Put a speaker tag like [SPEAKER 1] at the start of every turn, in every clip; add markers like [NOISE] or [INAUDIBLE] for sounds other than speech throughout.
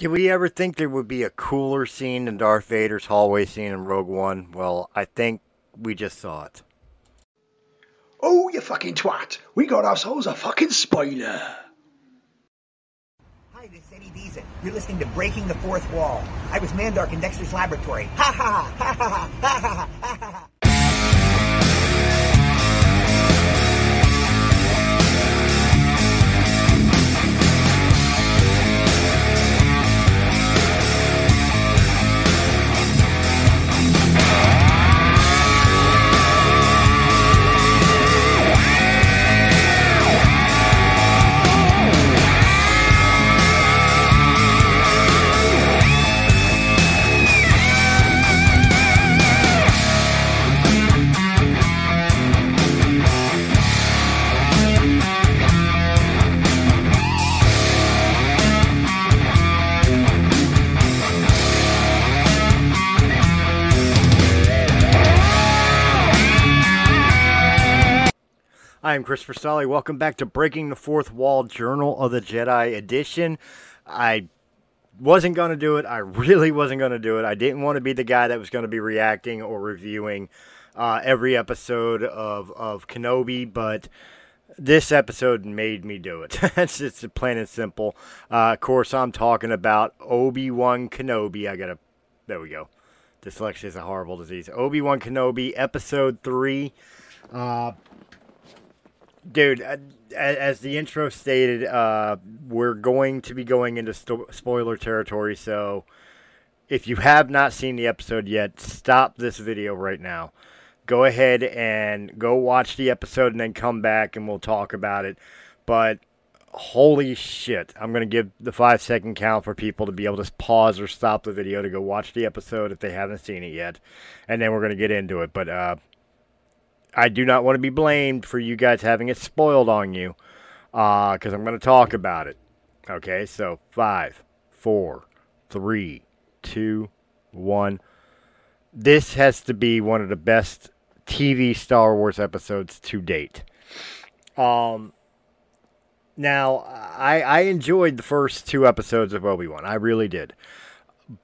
[SPEAKER 1] Did we ever think there would be a cooler scene than Darth Vader's hallway scene in Rogue One? Well, I think we just saw it.
[SPEAKER 2] Oh, you fucking twat! We got ourselves a fucking spoiler!
[SPEAKER 3] Hi, this is Eddie Deezen. You're listening to Breaking the Fourth Wall. I was Mandark in Dexter's laboratory. Ha ha ha ha ha ha ha ha ha ha.
[SPEAKER 1] I am Christopher Stolle. Welcome back to Breaking the Fourth Wall Journal of the Jedi edition. I wasn't going to do it. I really wasn't going to do it. I didn't want to be the guy that was going to be reacting or reviewing uh, every episode of, of Kenobi, but this episode made me do it. [LAUGHS] It's just plain and simple. Uh, of course, I'm talking about Obi Wan Kenobi. I got to, there we go. Dyslexia is a horrible disease. Obi Wan Kenobi, Episode 3. Uh, dude uh, as the intro stated uh, we're going to be going into spoiler territory so if you have not seen the episode yet stop this video right now. Go ahead and go watch the episode and then come back and we'll talk about it. But holy shit i'm going to give the five second count for people to be able to pause or stop the video to go watch the episode if they haven't seen it yet and then we're going to get into it. But uh, I do not want to be blamed for you guys having it spoiled on you, because I'm going to talk about it. Okay, so five, four, three, two, one. This has to be one of the best TV Star Wars episodes to date. Um, now I I enjoyed the first two episodes of Obi Wan. I really did,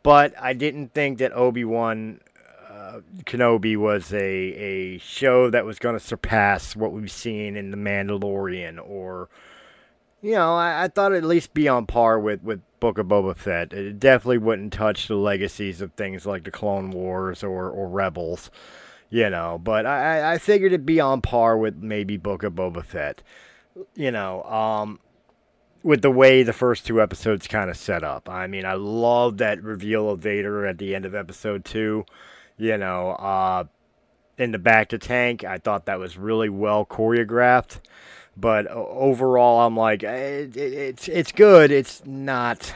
[SPEAKER 1] but I didn't think that Obi Wan Kenobi was a, a show that was going to surpass what we've seen in The Mandalorian, or, you know, I, I thought at least be on par with, with Book of Boba Fett. It definitely wouldn't touch the legacies of things like the Clone Wars or, or Rebels, you know, but I, I figured it'd be on par with maybe Book of Boba Fett, you know, um, with the way the first two episodes kind of set up. I mean, I love that reveal of Vader at the end of episode two you know, uh, in the bacta tank. I thought that was really well choreographed. But overall, I'm like, eh, it, it, it's it's good. It's not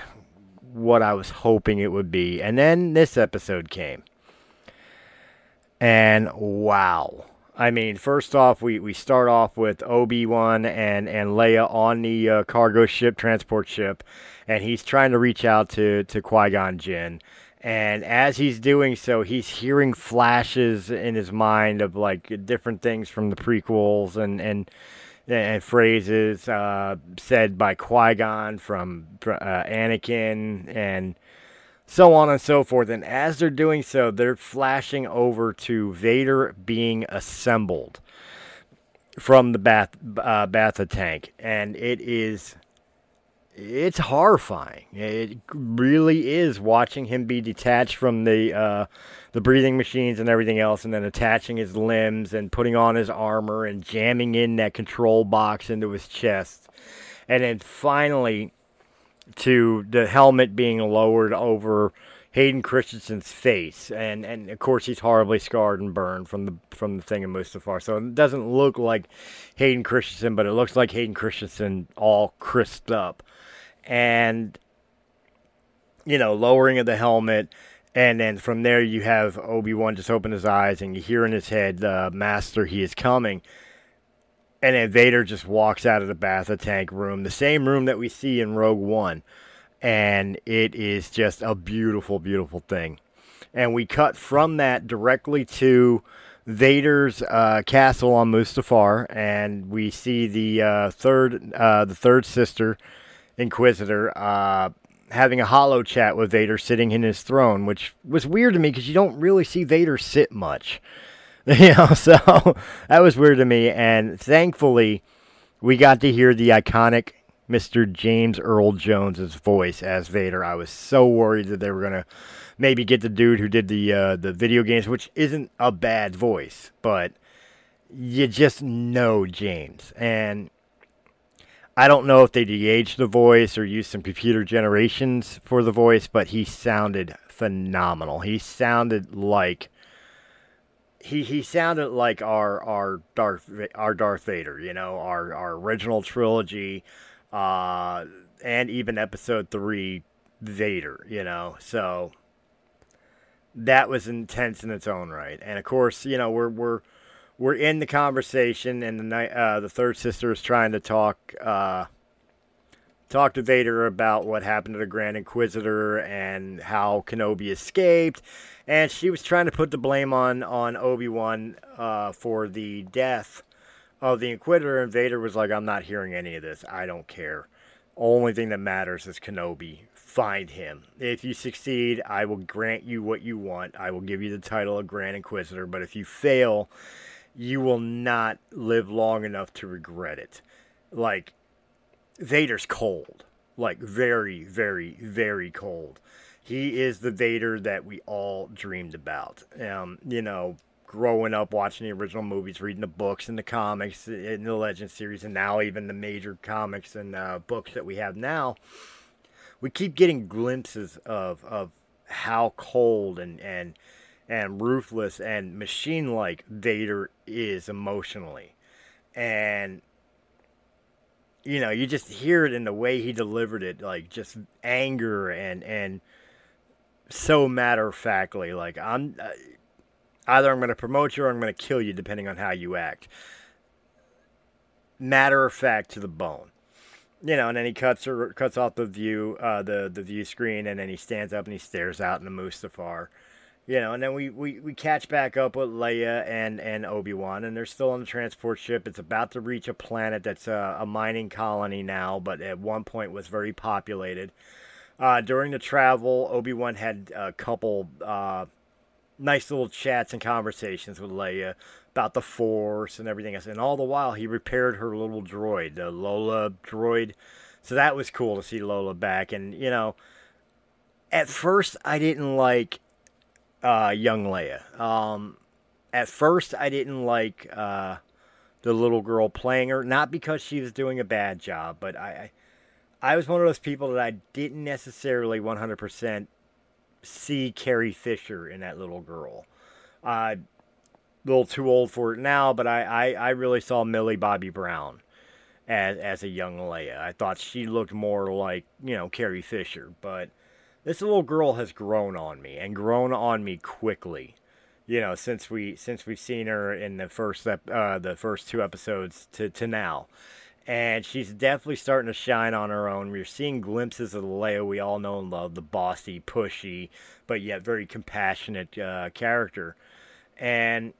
[SPEAKER 1] what I was hoping it would be. And then this episode came, and wow. I mean, first off, we, we start off with Obi Wan and and Leia on the uh, cargo ship, transport ship, and he's trying to reach out to to Qui Gon Jinn. And as he's doing so, he's hearing flashes in his mind of like different things from the prequels and and, and phrases uh, said by Qui Gon from uh, Anakin and so on and so forth. And as they're doing so, they're flashing over to Vader being assembled from the bath uh, Bacta tank, and it is it's horrifying. It really is watching him be detached from the uh, the breathing machines and everything else, and then attaching his limbs and putting on his armor and jamming in that control box into his chest, and then finally to the helmet being lowered over Hayden Christensen's face, and and of course he's horribly scarred and burned from the from the thing in Mustafar. So it doesn't look like Hayden Christensen, but it looks like Hayden Christensen all crisped up, and you know lowering of the helmet. And then from there, you have Obi Wan just open his eyes, and you hear in his head, uh, "Master, he is coming." And then Vader just walks out of the Bacta tank room, the same room that we see in Rogue One and it is just a beautiful, beautiful thing. And we cut from that directly to Vader's uh, castle on Mustafar, and we see the uh, third, uh, the third sister, Inquisitor, uh, having a holo chat with Vader sitting in his throne, which was weird to me because you don't really see Vader sit much. [LAUGHS] You know, so [LAUGHS] that was weird to me. And thankfully, we got to hear the iconic Mr. James Earl Jones's voice as Vader. I was so worried that they were gonna maybe get the dude who did the uh, the video games, which isn't a bad voice, but you just know James. And I don't know if they de-aged the voice or used some computer generations for the voice, but he sounded phenomenal. He sounded like he he sounded like our our Darth our Darth Vader, you know, our our original trilogy, uh, and even Episode Three Vader, you know. So that was intense in its own right, and of course, you know, we're we're we're in the conversation, and the uh, the third sister is trying to talk. Uh, talk to Vader about what happened to the Grand Inquisitor and how Kenobi escaped, and she was trying to put the blame on on Obi Wan uh, for the death of the Inquisitor, and Vader was like, "I'm not hearing any of this. I don't care. Only thing that matters is Kenobi. Find him. If you succeed, I will grant you what you want. I will give you the title of Grand Inquisitor. But if you fail, you will not live long enough to regret it. Like." Vader's cold, like very, very, very cold. He is the Vader that we all dreamed about. Um, you know, growing up watching the original movies, reading the books and the comics in the Legend series, and now even the major comics and uh, books that we have now, we keep getting glimpses of of how cold and and and ruthless and machine like Vader is emotionally. And you know, you just hear it in the way he delivered it, like just anger and and so matter of factly, like I'm uh, either I'm going to promote you or I'm going to kill you, depending on how you act. Matter of fact to the bone, you know. And then he cuts or cuts off the view, uh, the the view screen, and then he stands up and he stares out into Mustafar. You know, and then we, we, we catch back up with Leia and, and Obi Wan, and they're still on the transport ship. It's about to reach a planet that's a, a mining colony now, but at one point was very populated. Uh, during the travel, Obi Wan had a couple uh, nice little chats and conversations with Leia about the Force and everything else, and all the while he repaired her little droid, the Lola droid. So that was cool to see Lola back, and you know, at first I didn't like uh, young Leia. Um, at first, I didn't like uh, the little girl playing her, not because she was doing a bad job, but I, I, I was one of those people that I didn't necessarily 100% see Carrie Fisher in that little girl. Uh, a little too old for it now, but I, I, I really saw Millie Bobby Brown as as a young Leia. I thought she looked more like you know Carrie Fisher, but this little girl has grown on me and grown on me quickly. You know, since we since we've seen her in the first uh, the first two episodes to to now, and she's definitely starting to shine on her own. We're seeing glimpses of the Leia we all know and love, the bossy, pushy, but yet very compassionate uh, character, and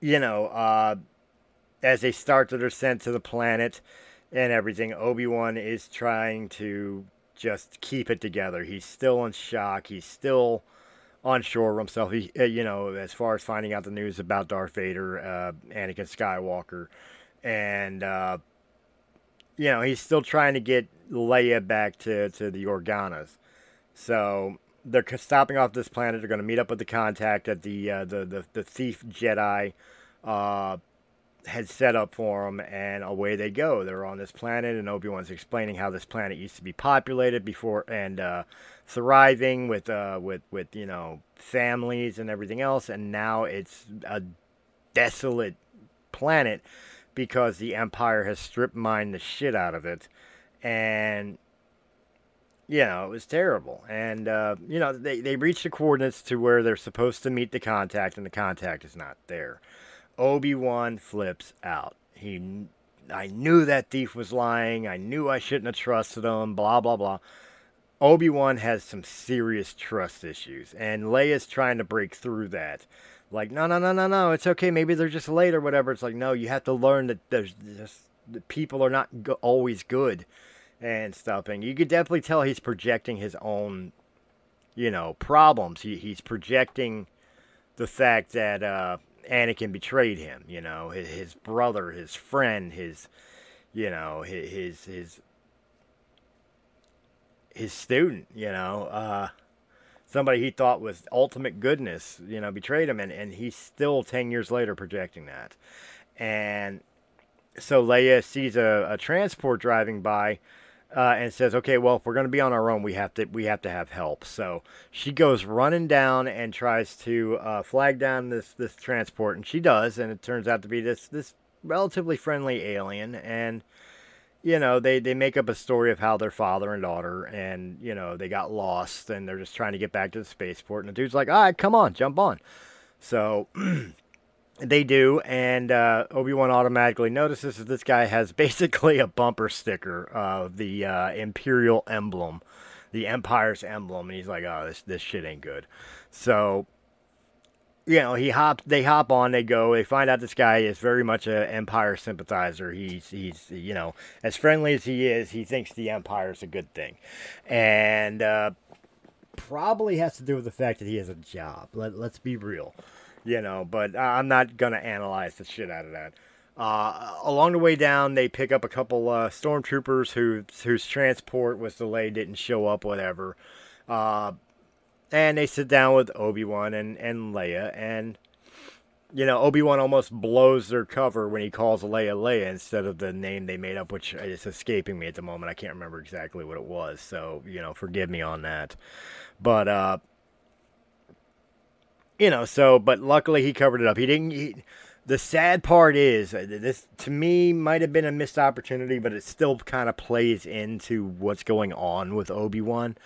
[SPEAKER 1] you know, uh, as they start their descent to the planet and everything, Obi Wan is trying to just keep it together. He's still in shock. He's still unsure of himself. He, uh, you know, as far as finding out the news about Darth Vader, uh, Anakin Skywalker, and uh, you know, he's still trying to get Leia back to to the Organas. So they're stopping off this planet. They're going to meet up with the contact at the uh, the, the the thief Jedi uh, had set up for them, and away they go. They're on this planet, and Obi Wan's explaining how this planet used to be populated before and uh, thriving with uh, with with you know families and everything else, and now it's a desolate planet because the Empire has strip mined the shit out of it, and you know, it was terrible. And, uh, you know, they, they reached the coordinates to where they're supposed to meet the contact, and the contact is not there. Obi Wan flips out. He, I knew that thief was lying. I knew I shouldn't have trusted him. Blah blah blah. Obi Wan has some serious trust issues, and Leia's trying to break through that. Like, no, no, no, no, no. It's okay. Maybe they're just late or whatever. It's like, no, you have to learn that there's just the people are not go- always good, and stuff. And you could definitely tell he's projecting his own, you know, problems. He, he's projecting the fact that uh, Anakin betrayed him. You know, his, his brother, his friend, his, you know, his his his, student. You know, uh, somebody he thought was ultimate goodness. You know, betrayed him, and and he's still ten years later projecting that. And so Leia sees a, a transport driving by uh, and says, "Okay, well, if we're going to be on our own, we have to we have to have help." So she goes running down and tries to uh, flag down this this transport, and she does, and it turns out to be this this relatively friendly alien, and you know they they make up a story of how their father and daughter, and you know they got lost, and they're just trying to get back to the spaceport, and the dude's like, "All right, come on, jump on." So [CLEARS THROAT] They do, and uh, Obi Wan automatically notices that this guy has [LAUGHS] basically a bumper sticker of the uh, Imperial emblem, the Empire's emblem, and he's like, "Oh, this this shit ain't good." So, you know, he hop, they hop on, they go, they find out this guy is very much an Empire sympathizer. He's he's you know as friendly as he is, he thinks the Empire is a good thing, and uh, probably has to do with the fact that he has a job. Let, let's be real you know, but I'm not going to analyze the shit out of that. Uh, along the way down, they pick up a couple uh, stormtroopers who, whose transport was delayed, didn't show up, whatever. Uh, and they sit down with Obi Wan and, and Leia, and you know Obi Wan almost blows their cover when he calls Leia Leia instead of the name they made up, which is escaping me at the moment. I can't remember exactly what it was, so you know, forgive me on that. But uh, you know, so but luckily he covered it up. He didn't. He, the sad part is uh, this to me might have been a missed opportunity, but it still kind of plays into what's going on with Obi Wan.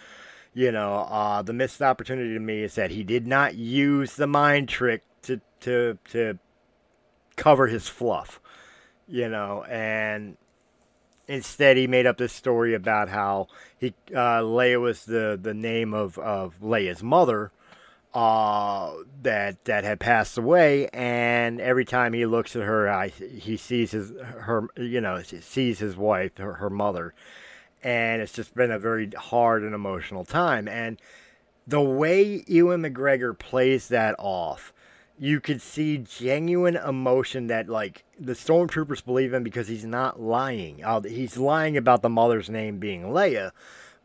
[SPEAKER 1] You know, uh, the missed opportunity to me is that he did not use the mind trick to to to cover his fluff. You know, and instead he made up this story about how he uh, Leia was the the name of of Leia's mother uh, that that had passed away, and every time he looks at her, I, he sees his her you know sees his wife, her, her mother, and it's just been a very hard and emotional time. And the way Ewan McGregor plays that off, you could see genuine emotion that like the stormtroopers believe him because he's not lying. Uh, he's lying about the mother's name being Leia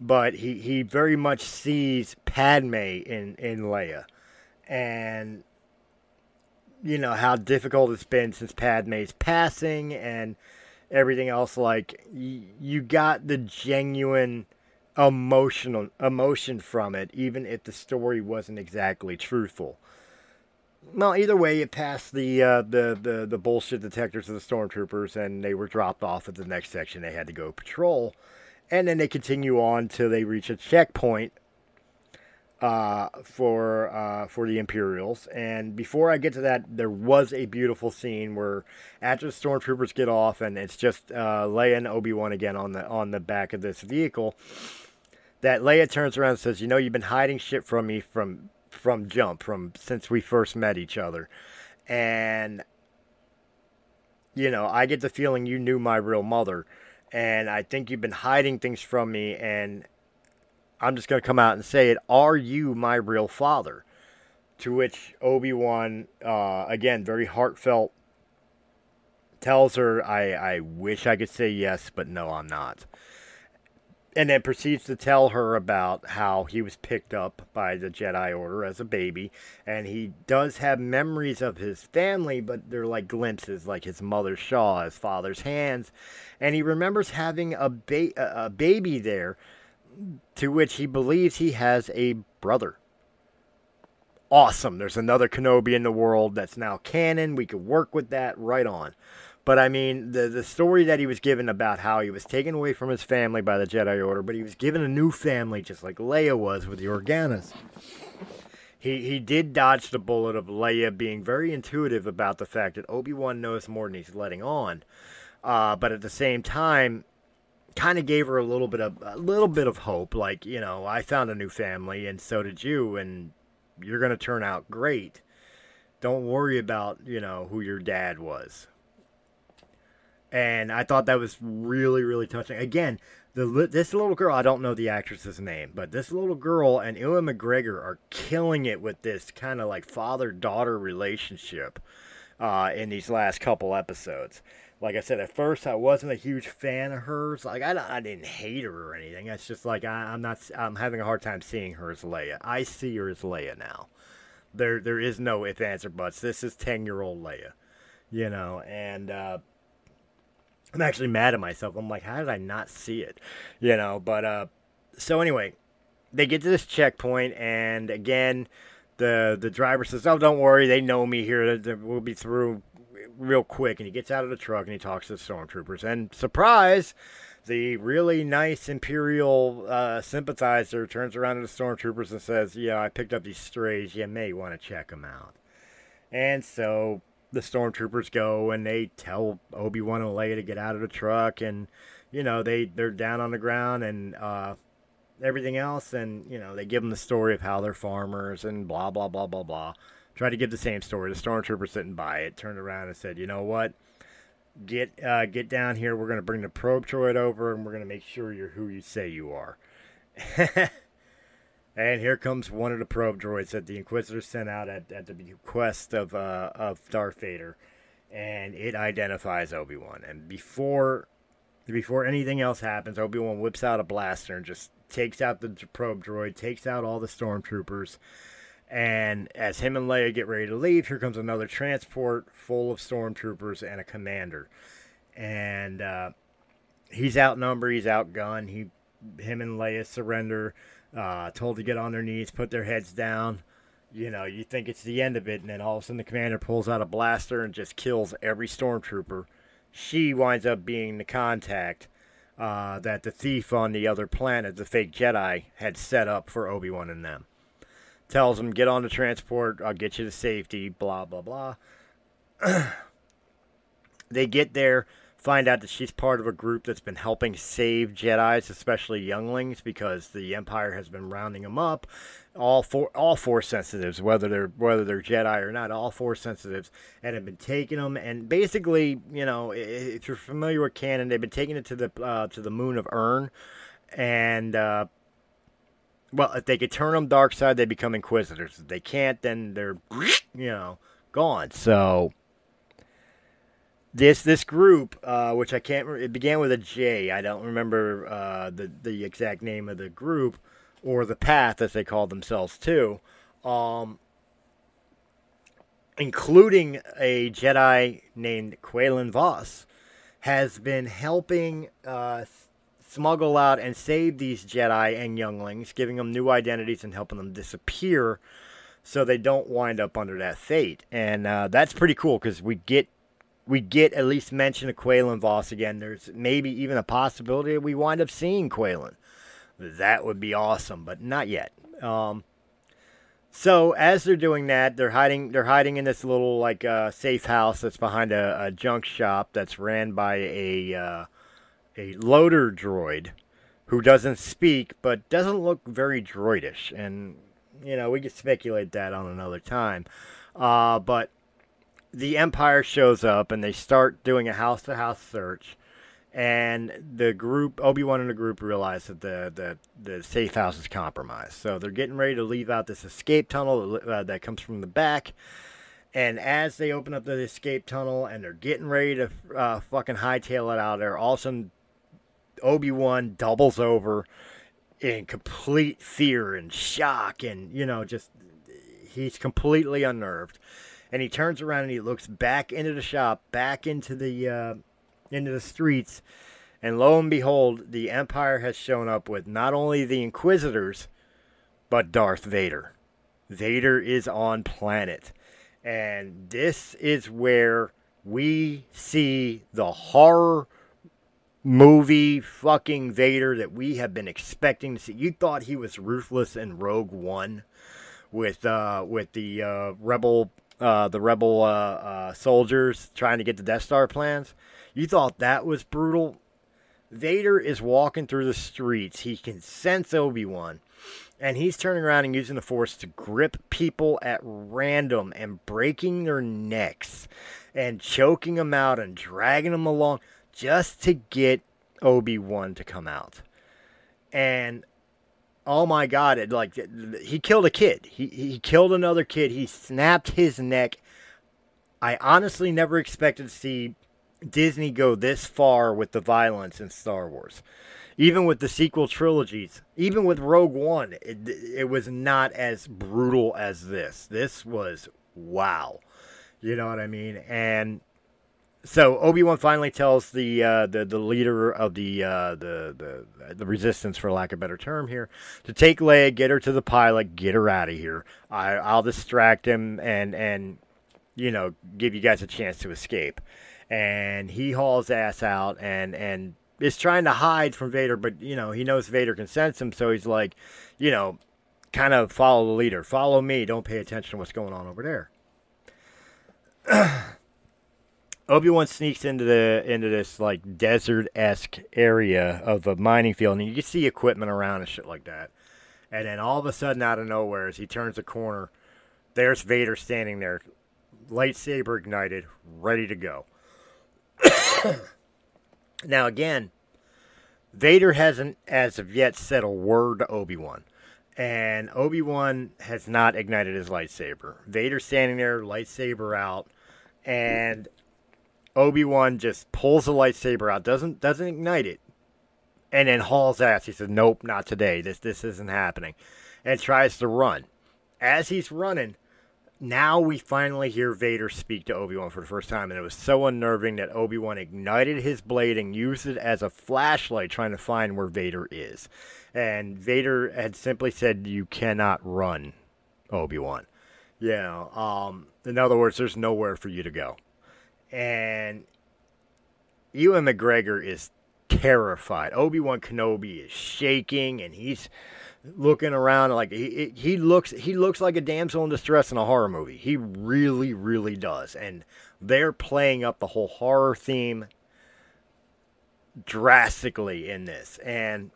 [SPEAKER 1] but he, he very much sees Padme in, in Leia. And, you know, how difficult it's been since Padme's passing and everything else. Like, y- you got the genuine emotional emotion from it, even if the story wasn't exactly truthful. Well, either way, it passed the uh, the, the the bullshit detectors of the stormtroopers, and they were dropped off at the next section. They had to go patrol and then they continue on till they reach a checkpoint uh, for uh, for the Imperials. And before I get to that, there was a beautiful scene where after the stormtroopers get off, and it's just uh, Leia and Obi Wan again on the on the back of this vehicle. That Leia turns around and says, "You know, you've been hiding shit from me from from jump from since we first met each other," and you know, I get the feeling you knew my real mother and I think you've been hiding things from me, and I'm just going to come out and say it. Are you my real father? To which Obi Wan, uh, again, very heartfelt, tells her, I, I wish I could say yes, but no, I'm not and then proceeds to tell her about how he was picked up by the Jedi Order as a baby, and he does have memories of his family, but they're like glimpses, like his mother's shawl, his father's hands, and he remembers having a, ba- a baby there, to which he believes he has a brother. Awesome! There's another Kenobi in the world that's now canon. We could work with that right on. But I mean, the the story that he was given about how he was taken away from his family by the Jedi Order, but he was given a new family, just like Leia was with the Organas. He he did dodge the bullet of Leia being very intuitive about the fact that Obi Wan knows more than he's letting on, uh, but at the same time, kind of gave her a little bit of a little bit of hope. Like you know, I found a new family, and so did you, and you're gonna turn out great. Don't worry about you know who your dad was and I thought that was really really touching. Again, the this little girl, I don't know the actress's name, but this little girl and Ewan McGregor are killing it with this kind of like father daughter relationship uh, in these last couple episodes. Like I said, at first I wasn't a huge fan of hers. Like I, I didn't hate her or anything. It's just like I, I'm not. I'm having a hard time seeing her as Leia. I see her as Leia now. There, there is no if, ands, or buts. This is ten year old Leia, you know, and uh, I'm actually mad at myself. I'm like, how did I not see it? You know, but uh so anyway, they get to this checkpoint and again the the driver says, "Oh, don't worry, they know me here. We'll be through real quick." And he gets out of the truck and he talks to the stormtroopers. And surprise, the really nice Imperial uh, sympathizer turns around to the stormtroopers and says, "Yeah, I picked up these strays. You may want to check them out." And so the stormtroopers go and they tell Obi Wan and Leia to get out of the truck, and you know they they're down on the ground and uh, everything else, and you know they give them the story of how they're farmers and blah blah blah blah blah. Try to give the same story. The stormtroopers didn't buy it. Turned around and said, "You know what? Get uh, get down here. We're gonna bring the probe droid over, and we're gonna make sure you're who you say you are." [LAUGHS] And here comes one of the probe droids that the Inquisitor sent out at, at the bequest of uh, of Darth Vader, and it identifies Obi Wan. And before before anything else happens, Obi Wan whips out a blaster and just takes out the probe droid, takes out all the stormtroopers. And as him and Leia get ready to leave, here comes another transport full of stormtroopers and a commander. And uh, he's outnumbered, he's outgunned. He, him and Leia surrender uh, told to get on their knees, put their heads down. You know, you think it's the end of it, and then all of a sudden the commander pulls out a blaster and just kills every stormtrooper. She winds up being the contact uh, that the thief on the other planet, the fake Jedi, had set up for Obi Wan and them. Tells them, get on the transport, I'll get you to safety, blah, blah, blah. [CLEARS THROAT] they get there find out that she's part of a group that's been helping save Jedi's, especially younglings, because the Empire has been rounding them up. All four, all force sensitives, whether they're whether they're Jedi or not, all four sensitives, and have been taking them. And basically, you know, if you're familiar with canon, they've been taking it to the uh, to the moon of Nur, and uh, well, if they could turn them dark side, they become Inquisitors. If they can't, then they're you know gone. So this this group, uh, which I can't, it began with a J. I don't remember uh, the the exact name of the group or the path as they called themselves too, um, including a Jedi named Quinlan Vos, has been helping uh, smuggle out and save these Jedi and younglings, giving them new identities and helping them disappear. So they don't wind up under that fate, and uh, that's pretty cool because we get we get at least mention of Quinlan Vos again. There's maybe even a possibility that we wind up seeing Quinlan. That would be awesome, but not yet. Um, so as they're doing that, they're hiding. They're hiding in this little like uh, safe house that's behind a, a, junk shop that's ran by a uh, a loader droid who doesn't speak but doesn't look very droidish. And you know we could speculate that on another time. Uh, but the Empire shows up and they start doing a house to house search. And the group, Obi Wan and the group, realize that the, the, the safe house is compromised. So they're getting ready to leave out this escape tunnel uh, that comes from the back. And as they open up the escape tunnel and they're getting ready to uh, fucking hightail it out there, all of a sudden Obi Wan doubles over in complete fear and shock, and you know, just he's completely unnerved and he turns around and he looks back into the shop, back into the uh, into the streets, and lo and behold, the Empire has shown up with not only the Inquisitors, but Darth Vader. Vader is on planet, and this is where we see the horror movie fucking Vader that we have been expecting to see. You thought he was ruthless in Rogue One with uh, with the uh, rebel uh, the rebel uh, uh, soldiers trying to get the Death Star plans. You thought that was brutal. Vader is walking through the streets. He can sense Obi Wan. And he's turning around and using the Force to grip people at random and breaking their necks and choking them out and dragging them along just to get Obi Wan to come out, and oh my God, it like he killed a kid. He he killed another kid. He snapped his neck. I honestly never expected to see Disney go this far with the violence in Star Wars. Even with the sequel trilogies, even with Rogue One, it, it was not as brutal as this. This was wow. You know what I mean? And so Obi Wan finally tells the uh, the the leader of the uh, the the the resistance, for lack of a better term, here, to take Leia, get her to the pilot, get her out of here. I, I'll distract him and and you know give you guys a chance to escape. And he hauls ass out and and is trying to hide from Vader, but you know he knows Vader can sense him, so he's like, you know, kind of follow the leader, follow me, don't pay attention to what's going on over there. [CLEARS THROAT] Obi Wan sneaks into the into this like desert esque area of a mining field, and you can see equipment around and shit like that. And then all of a sudden, out of nowhere, as he turns the corner, there's Vader standing there, lightsaber ignited, ready to go. [COUGHS] now again, Vader hasn't as of yet said a word to Obi Wan. And Obi Wan has not ignited his lightsaber. Vader standing there, lightsaber out, and Obi Wan just pulls the lightsaber out, doesn't doesn't ignite it, and then hauls ass. He says, "Nope, not today. This this isn't happening," and tries to run. As he's running, now we finally hear Vader speak to Obi Wan for the first time, and it was so unnerving that Obi Wan ignited his blade and used it as a flashlight, trying to find where Vader is. And Vader had simply said, "You cannot run, Obi Wan." You know, um, in other words, there's nowhere for you to go and Ewan McGregor is terrified. Obi Wan Kenobi is shaking, and he's looking around like he he looks he looks like a damsel in distress in a horror movie. He really really does, and they're playing up the whole horror theme drastically in this. And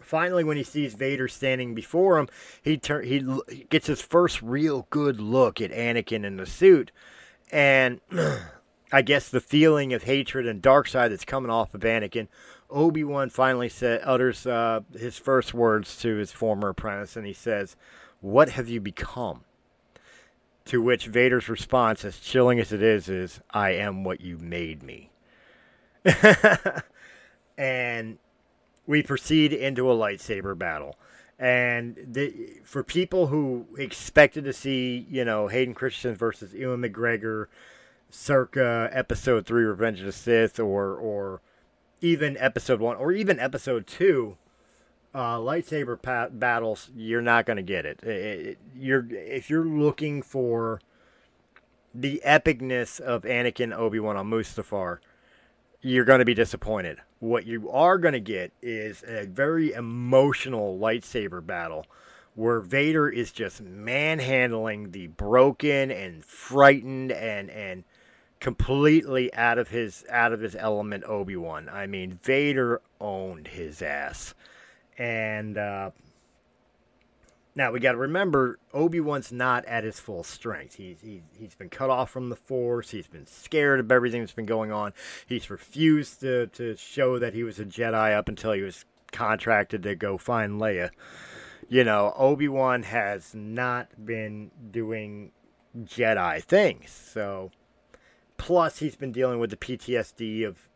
[SPEAKER 1] finally, when he sees Vader standing before him, he turn he, he gets his first real good look at Anakin in the suit, and. [CLEARS THROAT] I guess the feeling of hatred and dark side that's coming off of Anakin, Obi Wan finally said utters uh, his first words to his former apprentice, and he says, "What have you become?" To which Vader's response, as chilling as it is, is, "I am what you made me." [LAUGHS] and we proceed into a lightsaber battle. And the, for people who expected to see, you know, Hayden Christensen versus Ewan McGregor circa episode three, Revenge of the Sith, or or even episode one, or even episode two, uh, lightsaber pa- battles, you're not going to get it. It, it. You're if you're looking for the epicness of Anakin Obi Wan on Mustafar, you're going to be disappointed. What you are going to get is a very emotional lightsaber battle where Vader is just manhandling the broken and frightened and and completely out of his out of his element Obi-Wan. I mean, Vader owned his ass. And uh, now we got to remember Obi-Wan's not at his full strength. He's he's he's been cut off from the Force. He's been scared of everything that's been going on. He's refused to to show that he was a Jedi up until he was contracted to go find Leia. You know, Obi-Wan has not been doing Jedi things. So Plus, he's been dealing with the PTSD of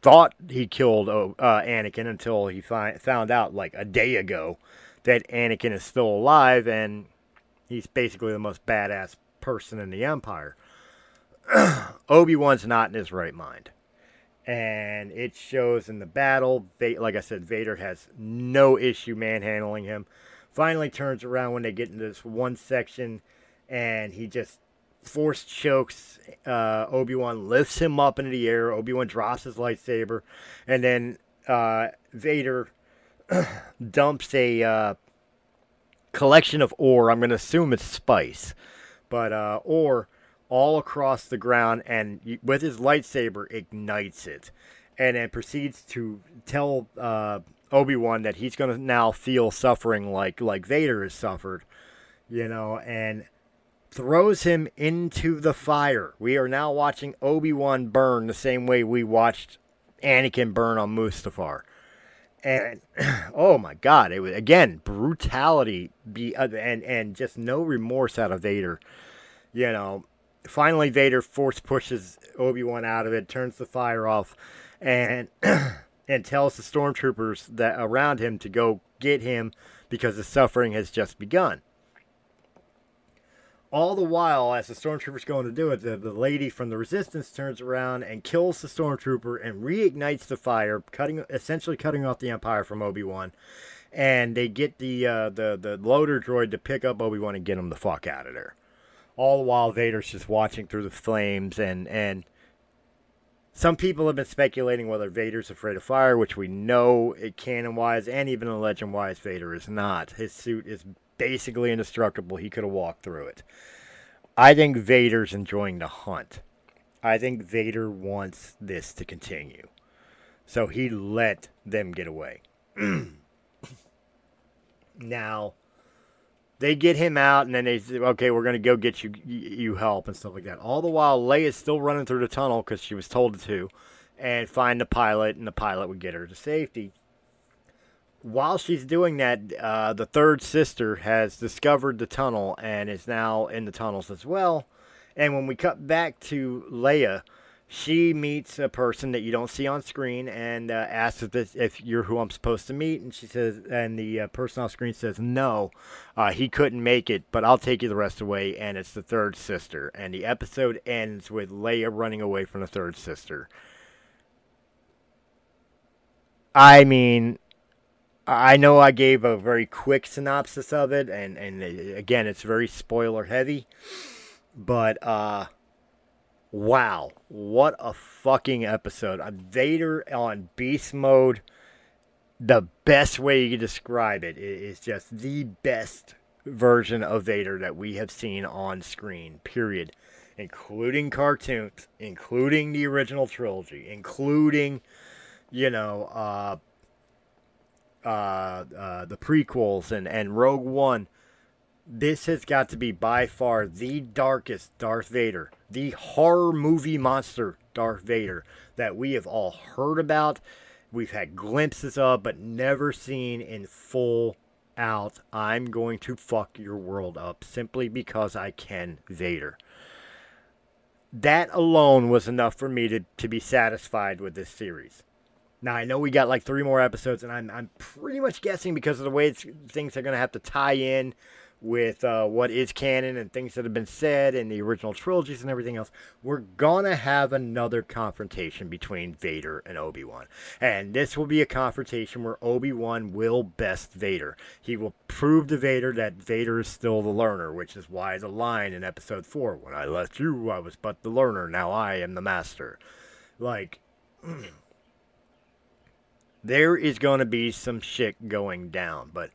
[SPEAKER 1] thought he killed uh, Anakin until he found out like a day ago that Anakin is still alive and he's basically the most badass person in the Empire. [CLEARS THROAT] Obi Wan's not in his right mind. And it shows in the battle. Like I said, Vader has no issue manhandling him. Finally turns around when they get into this one section and he just force chokes uh, Obi Wan, lifts him up into the air. Obi Wan drops his lightsaber, and then uh, Vader [CLEARS THROAT] dumps a uh, collection of ore. I'm going to assume it's spice, but uh, ore all across the ground, and with his lightsaber ignites it, and then proceeds to tell uh, Obi Wan that he's going to now feel suffering like like Vader has suffered, you know, and throws him into the fire. We are now watching Obi Wan burn the same way we watched Anakin burn on Mustafar. And [CLEARS THROAT] oh my God, it was again brutality, be uh, and and just no remorse out of Vader. You know, finally Vader force pushes Obi Wan out of it, turns the fire off, and [CLEARS THROAT] and tells the stormtroopers that around him to go get him because the suffering has just begun. All the while, as the stormtrooper's going to do it, the, the lady from the resistance turns around and kills the stormtrooper and reignites the fire, cutting essentially cutting off the Empire from Obi Wan. And they get the uh, the the loader droid to pick up Obi Wan and get him the fuck out of there. All the while, Vader's just watching through the flames, and and some people have been speculating whether Vader's afraid of fire, which we know it canon wise and even legend wise, Vader is not. His suit is basically indestructible. He could have walked through it. I think Vader's enjoying the hunt. I think Vader wants this to continue. So he let them get away. [CLEARS THROAT] now, they get him out, and then they say, okay, we're to go get you, you help and stuff like that. All the while, Leia's still running through the tunnel because she was told to, and find the pilot, and the pilot would get her to safety while she's doing that, uh, the third sister has discovered the tunnel and is now in the tunnels as well. And when we cut back to Leia, she meets a person that you don't see on screen and uh, asks if, this, if you're who I'm supposed to meet. And she says, and the uh, person on screen says, no, uh, he couldn't make it, but I'll take you the rest of the way. And it's the third sister. And the episode ends with Leia running away from the third sister. I mean, I know I gave a very quick synopsis of it, and and again, it's very spoiler heavy, but uh, wow, what a fucking episode! A Vader on beast mode. The best way you can describe it is just the best version of Vader that we have seen on screen. Period, including cartoons, including the original trilogy, including you know. Uh, uh, uh, the prequels and, and Rogue One, this has got to be by far the darkest Darth Vader, the horror movie monster Darth Vader that we have all heard about, we've had glimpses of, but never seen in full out. I'm going to fuck your world up simply because I can, Vader. That alone was enough for me to, to be satisfied with this series. Now I know we got like three more episodes, and I'm I'm pretty much guessing because of the way things are going to have to tie in with uh, what is canon and things that have been said in the original trilogies and everything else. We're gonna have another confrontation between Vader and Obi Wan, and this will be a confrontation where Obi Wan will best Vader. He will prove to Vader that Vader is still the learner, which is why the line in Episode Four: "When I left you, I was but the learner. Now I am the master." Like. [CLEARS THROAT] there is going to be some shit going down. But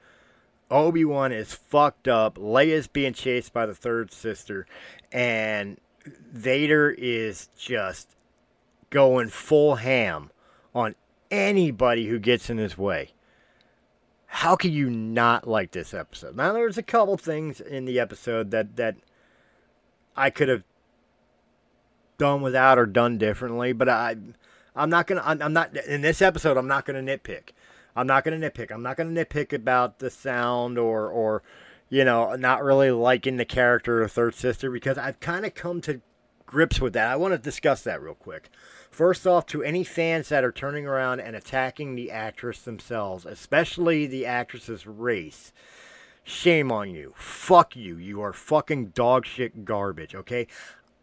[SPEAKER 1] Obi Wan is fucked up. Leia's being chased by the third sister, and Vader is just going full ham on anybody who gets in his way. How can you not like this episode? Now, there's a couple things in the episode that that I could have done without or done differently, but I I'm not gonna. I'm, I'm not in this episode. I'm not gonna nitpick. I'm not gonna nitpick. I'm not gonna nitpick about the sound or or you know not really liking the character of third sister because I've kind of come to grips with that. I want to discuss that real quick. First off, to any fans that are turning around and attacking the actress themselves, especially the actress's race, shame on you. Fuck you. You are fucking dog shit garbage, okay?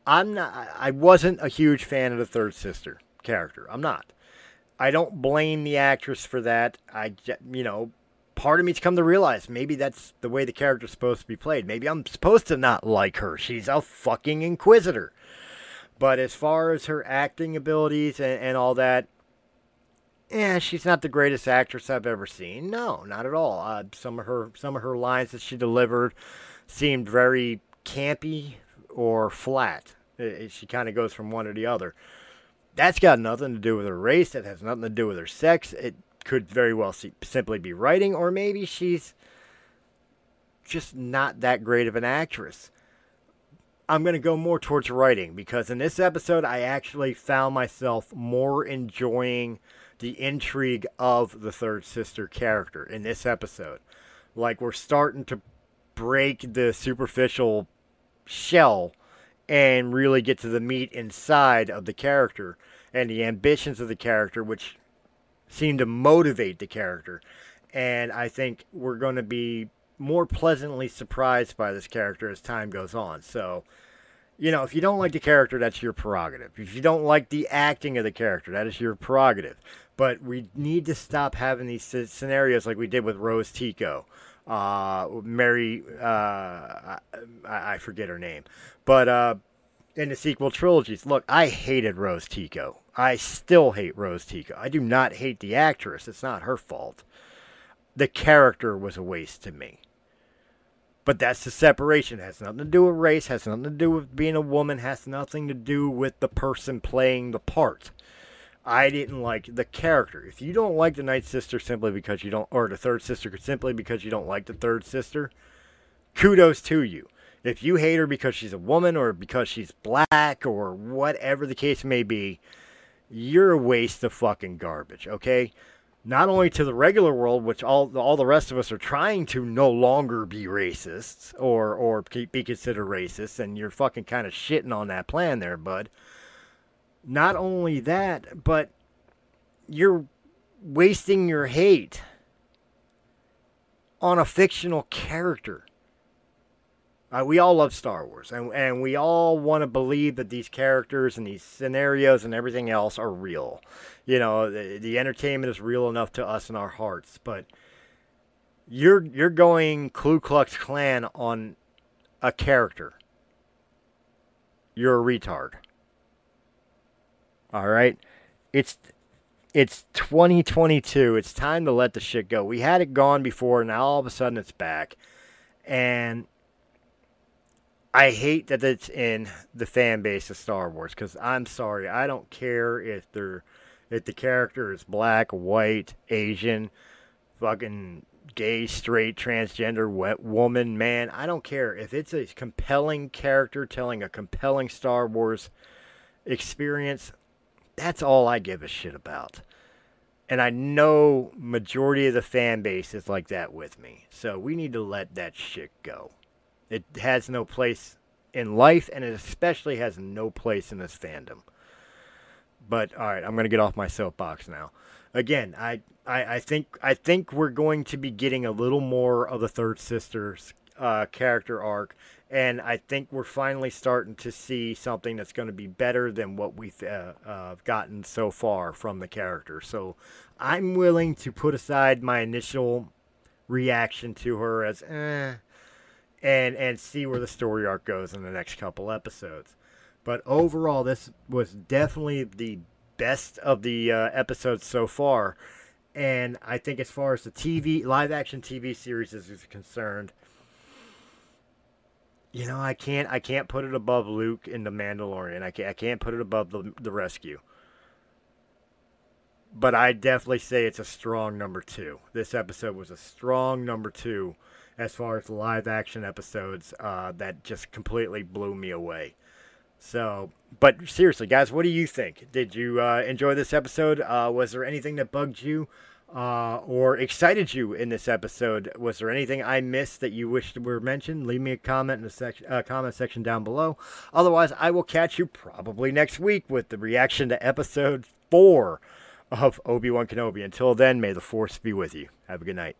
[SPEAKER 1] I'm not I wasn't a huge fan of the third sister character. I'm not. I don't blame the actress for that. I, you know, part of me's come to realize maybe that's the way the character's supposed to be played. Maybe I'm supposed to not like her. She's a fucking inquisitor. But as far as her acting abilities and, and all that, yeah, she's not the greatest actress I've ever seen. No, not at all. Uh, some of her some of her lines that she delivered seemed very campy or flat. It, she kind of goes from one to the other. That's got nothing to do with her race. That has nothing to do with her sex. It could very well see, simply be writing, or maybe she's just not that great of an actress. I'm going to go more towards writing because in this episode, I actually found myself more enjoying the intrigue of the third sister character in this episode. Like, we're starting to break the superficial shell and really get to the meat inside of the character and the ambitions of the character, which seem to motivate the character. And I think we're going to be more pleasantly surprised by this character as time goes on. So, you know, if you don't like the character, that's your prerogative. If you don't like the acting of the character, that is your prerogative. But we need to stop having these scenarios like we did with Rose Tico. Uh, Mary, uh, I, I, forget her name, but uh, in the sequel trilogies, look, I hated Rose Tico. I still hate Rose Tico. I do not hate the actress. It's not her fault. The character was a waste to me. But that's the separation. It has nothing to do with race, has nothing to do with being a woman, has nothing to do with the person playing the part. I didn't like the character. If you don't like the Night Sister simply because you don't, or the Third Sister simply because you don't like the Third Sister, kudos to you. If you hate her because she's a woman or because she's black or whatever the case may be, you're a waste of fucking garbage, okay? not only to the regular world, which all all the rest of us are trying to no longer be racists or or be considered racist, and you're fucking kind of shitting on that plan there, bud. Not only that, but you're wasting your hate on a fictional character. Uh, we all love Star Wars, and, and we all want to believe that these characters and these scenarios and everything else are real. You know, the, the entertainment is real enough to us in our hearts, but you're you're going Ku Klux Klan on a character. You're a retard. All right, it's it's 2022. It's time to let the shit go. We had it gone before, now all of a sudden it's back, and I hate that it's in the fan base of Star Wars because I'm sorry, I don't care if they're if the character is black, white, Asian, fucking gay, straight, transgender, wet woman, man. I don't care if it's a compelling character telling a compelling Star Wars experience. That's all I give a shit about. And I know majority of the fan base is like that with me. So we need to let that shit go. It has no place in life, and it especially has no place in this fandom. But all right, I'm going to get off my soapbox now. Again, I, I, I think I think we're going to be getting a little more of the third sister's uh, character arc, and I think we're finally starting to see something that's going to be better than what we've uh, uh, gotten so far from the character. So I'm willing to put aside my initial reaction to her as, eh, and and see where the story arc goes in the next couple episodes. But overall, this was definitely the best of the uh, episodes so far. And I think as far as the TV live action TV series is, is concerned, you know, I can't I can't put it above Luke in the Mandalorian. I can't I can't put it above the the Rescue. But I definitely say it's a strong number two. This episode was a strong number two as far as live action episodes uh, that just completely blew me away. So, but seriously, guys, what do you think? Did you uh, enjoy this episode? Uh, was there anything that bugged you uh, or excited you in this episode? Was there anything I missed that you wished were mentioned? Leave me a comment in the section, uh, comment section down below. Otherwise, I will catch you probably next week with the reaction to episode four of Obi Wan Kenobi. Until then, may the Force be with you. Have a good night.